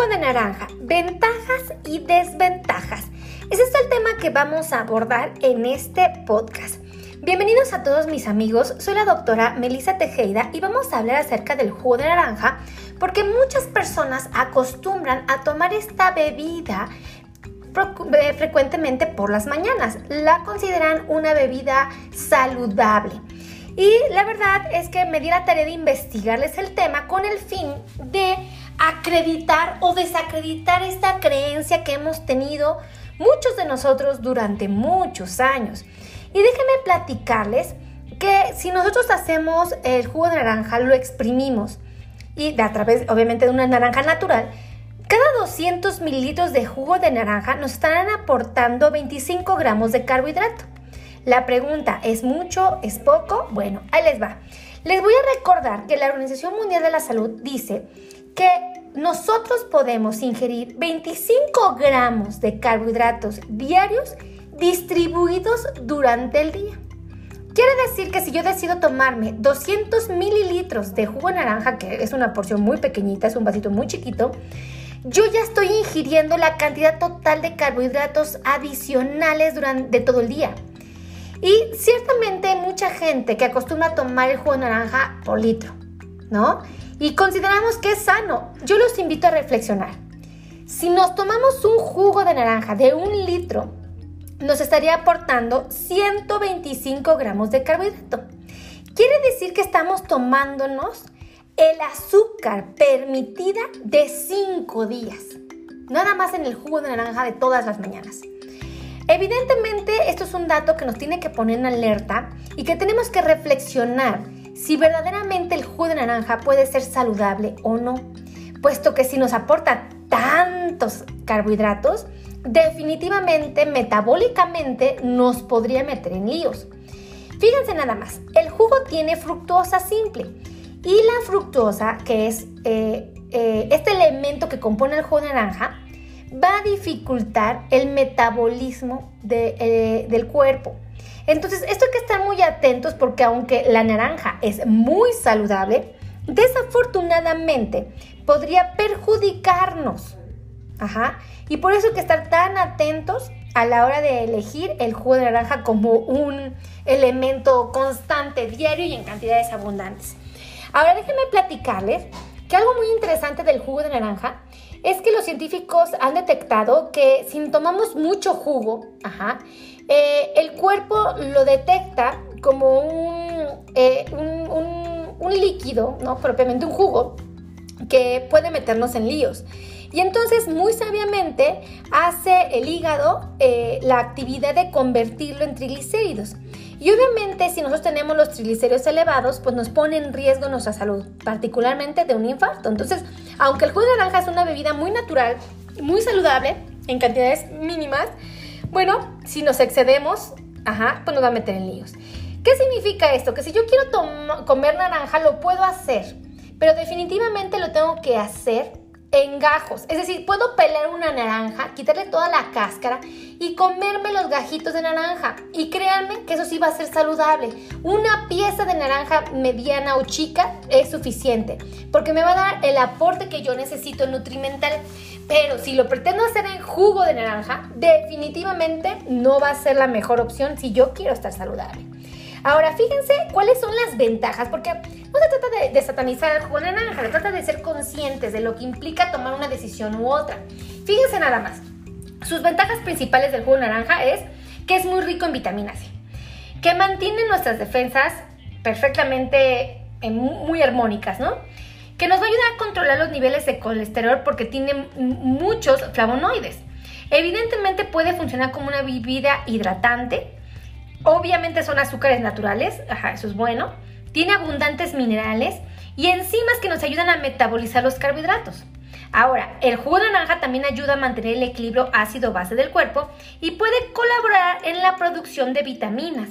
jugo de naranja, ventajas y desventajas. Ese es el tema que vamos a abordar en este podcast. Bienvenidos a todos mis amigos, soy la doctora Melissa Tejeda y vamos a hablar acerca del jugo de naranja porque muchas personas acostumbran a tomar esta bebida eh, frecuentemente por las mañanas. La consideran una bebida saludable. Y la verdad es que me di la tarea de investigarles el tema con el fin de acreditar o desacreditar esta creencia que hemos tenido muchos de nosotros durante muchos años. Y déjenme platicarles que si nosotros hacemos el jugo de naranja, lo exprimimos y a través obviamente de una naranja natural, cada 200 mililitros de jugo de naranja nos estarán aportando 25 gramos de carbohidrato. La pregunta, ¿es mucho? ¿Es poco? Bueno, ahí les va. Les voy a recordar que la Organización Mundial de la Salud dice que nosotros podemos ingerir 25 gramos de carbohidratos diarios distribuidos durante el día. Quiere decir que si yo decido tomarme 200 mililitros de jugo de naranja, que es una porción muy pequeñita, es un vasito muy chiquito, yo ya estoy ingiriendo la cantidad total de carbohidratos adicionales durante todo el día. Y ciertamente hay mucha gente que acostumbra a tomar el jugo de naranja por litro, ¿no? Y consideramos que es sano. Yo los invito a reflexionar. Si nos tomamos un jugo de naranja de un litro, nos estaría aportando 125 gramos de carbohidrato. Quiere decir que estamos tomándonos el azúcar permitida de 5 días. Nada más en el jugo de naranja de todas las mañanas. Evidentemente, esto es un dato que nos tiene que poner en alerta y que tenemos que reflexionar si verdaderamente jugo de naranja puede ser saludable o no, puesto que si nos aporta tantos carbohidratos, definitivamente metabólicamente nos podría meter en líos. Fíjense nada más, el jugo tiene fructosa simple y la fructosa, que es eh, eh, este elemento que compone el jugo de naranja, va a dificultar el metabolismo eh, del cuerpo. Entonces, esto hay que estar muy atentos porque aunque la naranja es muy saludable, desafortunadamente podría perjudicarnos. Ajá. Y por eso hay que estar tan atentos a la hora de elegir el jugo de naranja como un elemento constante, diario y en cantidades abundantes. Ahora déjenme platicarles que algo muy interesante del jugo de naranja es que los científicos han detectado que si tomamos mucho jugo, eh, el cuerpo lo detecta como eh, un, un, líquido, ¿no? propiamente un jugo, que puede meternos en líos. Y entonces muy sabiamente hace el hígado eh, la actividad de convertirlo en triglicéridos. Y obviamente si nosotros tenemos los triglicéridos elevados, pues nos pone en riesgo nuestra salud, particularmente de un infarto. Entonces, aunque el jugo de naranja es una bebida muy natural, muy saludable, en cantidades mínimas, bueno, si nos excedemos, ajá, pues nos va a meter en líos. ¿Qué significa esto? Que si yo quiero comer naranja, lo puedo hacer, pero definitivamente lo tengo que hacer en gajos. Es decir, puedo pelar una naranja, quitarle toda la cáscara y comerme los gajitos de naranja. Y créanme que eso sí va a ser saludable. Una pieza de naranja mediana o chica es suficiente porque me va a dar el aporte que yo necesito nutrimental. Pero si lo pretendo hacer en jugo de naranja, definitivamente no va a ser la mejor opción si yo quiero estar saludable. Ahora, fíjense cuáles son las ventajas, porque se trata de, satanizar el jugo de naranja, se trata de ser conscientes de lo que implica tomar una decisión u otra. Fíjense nada más. Sus ventajas principales del jugo de naranja es que es muy rico en vitamina C, que mantiene nuestras defensas perfectamente eh, muy armónicas, ¿no? Que nos va a ayudar a controlar los niveles de colesterol porque tiene muchos flavonoides. Evidentemente puede funcionar como una bebida hidratante, Obviamente son azúcares naturales, eso es bueno. Tiene abundantes minerales y enzimas que nos ayudan a metabolizar los carbohidratos. Ahora, el jugo de naranja también ayuda a mantener el equilibrio ácido-base del cuerpo y puede colaborar en la producción de vitaminas,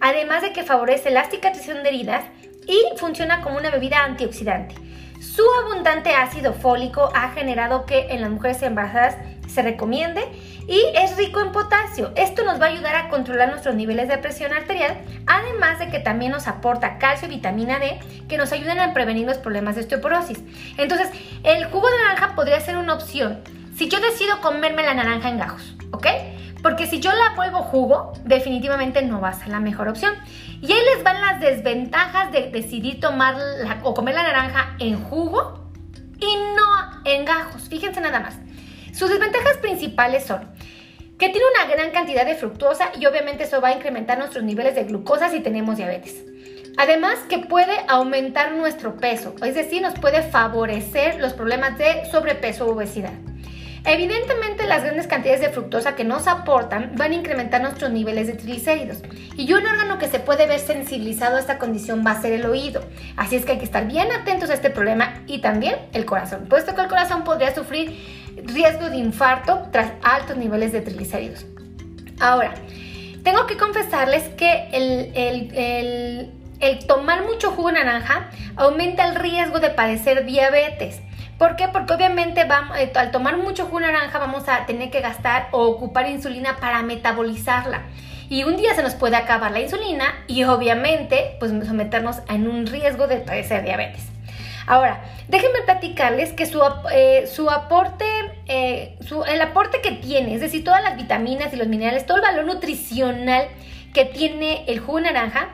además de que favorece la cicatrización de heridas y funciona como una bebida antioxidante. Su abundante ácido fólico ha generado que en las mujeres embarazadas se recomiende y es rico en potasio. Esto nos va a ayudar a controlar nuestros niveles de presión arterial, además de que también nos aporta calcio y vitamina D que nos ayudan a prevenir los problemas de osteoporosis. Entonces, el jugo de naranja podría ser una opción si yo decido comerme la naranja en gajos, ¿ok? Porque si yo la vuelvo jugo, definitivamente no va a ser la mejor opción. Y ahí les van las desventajas de decidir tomar o comer la naranja en jugo y no en gajos. Fíjense nada más. Sus desventajas principales son que tiene una gran cantidad de fructosa y obviamente eso va a incrementar nuestros niveles de glucosa si tenemos diabetes. Además que puede aumentar nuestro peso, es decir, nos puede favorecer los problemas de sobrepeso o obesidad. Evidentemente las grandes cantidades de fructosa que nos aportan van a incrementar nuestros niveles de triglicéridos y un órgano que se puede ver sensibilizado a esta condición va a ser el oído. Así es que hay que estar bien atentos a este problema y también el corazón, puesto que el corazón podría sufrir riesgo de infarto tras altos niveles de triglicéridos. Ahora, tengo que confesarles que el, tomar mucho jugo de naranja aumenta el riesgo de padecer diabetes. ¿Por qué? Porque obviamente eh, al tomar mucho jugo naranja vamos a tener que gastar o ocupar insulina para metabolizarla. Y un día se nos puede acabar la insulina y obviamente pues someternos en un riesgo de padecer diabetes. Ahora, déjenme platicarles que su, eh, su aporte, eh, el aporte que tiene, es decir, todas las vitaminas y los minerales, todo el valor nutricional que tiene el jugo naranja,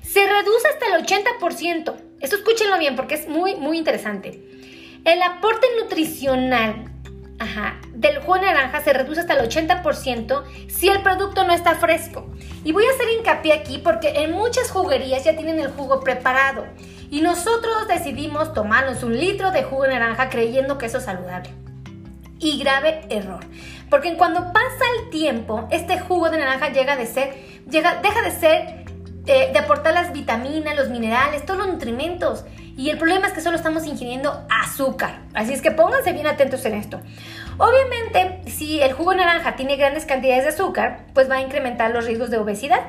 se reduce hasta el 80%. Esto escúchenlo bien porque es muy, muy interesante. El aporte nutricional del jugo de naranja se reduce hasta el 80% si el producto no está fresco. Y voy a hacer hincapié aquí porque en muchas juguerías ya tienen el jugo preparado y nosotros decidimos tomarnos un litro de jugo de naranja creyendo que eso es saludable. Y grave error, porque cuando pasa el tiempo, este jugo de naranja llega de ser, llega, deja de ser, eh, de aportar las vitaminas, los minerales, todos los nutrimentos y el problema es que solo estamos ingiriendo azúcar. Así es que pónganse bien atentos en esto. Obviamente, si el jugo de naranja tiene grandes cantidades de azúcar, pues va a incrementar los riesgos de obesidad.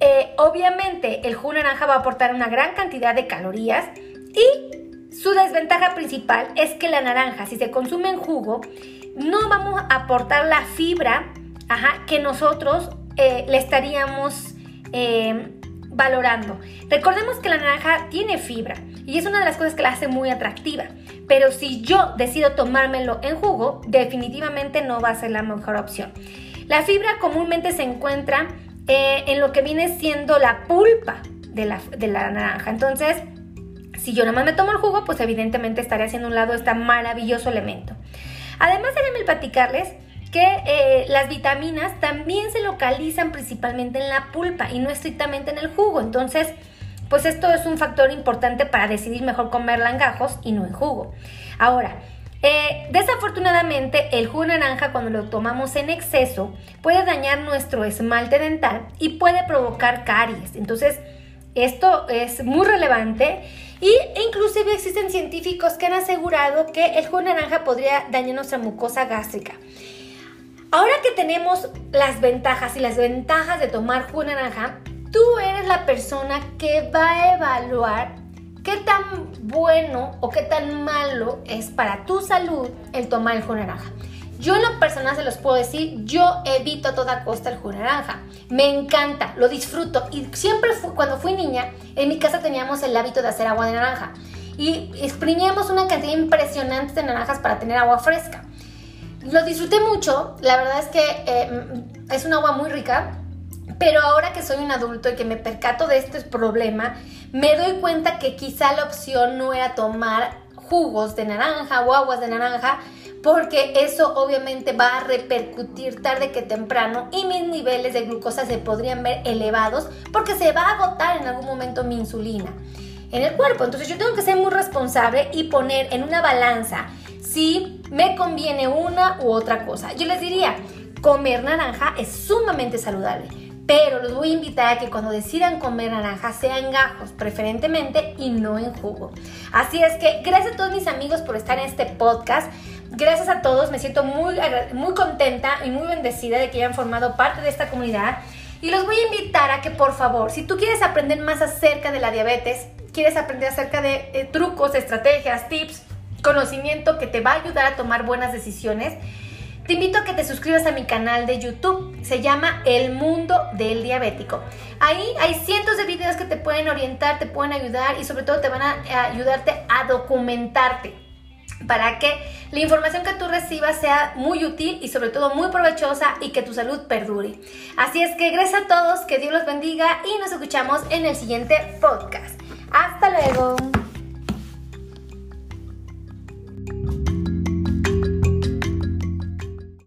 Eh, obviamente, el jugo de naranja va a aportar una gran cantidad de calorías y su desventaja principal es que la naranja, si se consume en jugo, no vamos a aportar la fibra que nosotros eh, le estaríamos eh, valorando. Recordemos que la naranja tiene fibra y es una de las cosas que la hace muy atractiva. Pero si yo decido tomármelo en jugo, definitivamente no va a ser la mejor opción. La fibra comúnmente se encuentra eh, en lo que viene siendo la pulpa de la, naranja. Entonces, si yo nomás me tomo el jugo, pues evidentemente estaré haciendo un lado este maravilloso elemento. Además, déjenme platicarles que eh, las vitaminas también se localizan principalmente en la pulpa y no estrictamente en el jugo. Entonces, pues esto es un factor importante para decidir mejor comerla en gajos y no en jugo. Ahora, eh, desafortunadamente, el jugo de naranja cuando lo tomamos en exceso puede dañar nuestro esmalte dental y puede provocar caries. Entonces, esto es muy relevante y inclusive existen científicos que han asegurado que el jugo de naranja podría dañar nuestra mucosa gástrica. Ahora que tenemos las ventajas y las ventajas de tomar jugo de naranja, tú eres la persona que va a evaluar qué tan bueno o qué tan malo es para tu salud el tomar el jugo de naranja. Yo en lo personal se los puedo decir, yo evito a toda costa el jugo de naranja. Me encanta, lo disfruto y siempre cuando fui niña, en mi casa teníamos el hábito de hacer agua de naranja y exprimíamos una cantidad impresionante de naranjas para tener agua fresca. Lo disfruté mucho, la verdad es que eh, es un agua muy rica, pero ahora que soy un adulto y que me percato de este problema, me doy cuenta que quizá la opción no era tomar jugos de naranja o aguas de naranja, porque eso obviamente va a repercutir tarde que temprano y mis niveles de glucosa se podrían ver elevados porque se va a agotar en algún momento mi insulina en el cuerpo. Entonces yo tengo que ser muy responsable y poner en una balanza si me conviene una u otra cosa. Yo les diría, comer naranja es sumamente saludable, pero los voy a invitar a que cuando decidan comer naranja sea en gajos, preferentemente, y no en jugo. Así es que gracias a todos mis amigos por estar en este podcast. Gracias a todos, me siento muy, muy contenta y muy bendecida de que hayan formado parte de esta comunidad. Y los voy a invitar a que por favor, si tú quieres aprender más acerca de la diabetes, quieres aprender acerca de eh, trucos, estrategias, tips, conocimiento que te va a ayudar a tomar buenas decisiones, Te invito a que te suscribas a mi canal de YouTube. Se llama El Mundo del Diabético. Ahí hay cientos de videos que te pueden orientar, te pueden ayudar y sobre todo te van a ayudarte a documentarte para que la información que tú recibas sea muy útil y sobre todo muy provechosa y que tu salud perdure. Así es que gracias a todos, que Dios los bendiga y nos escuchamos en el siguiente podcast. Hasta luego.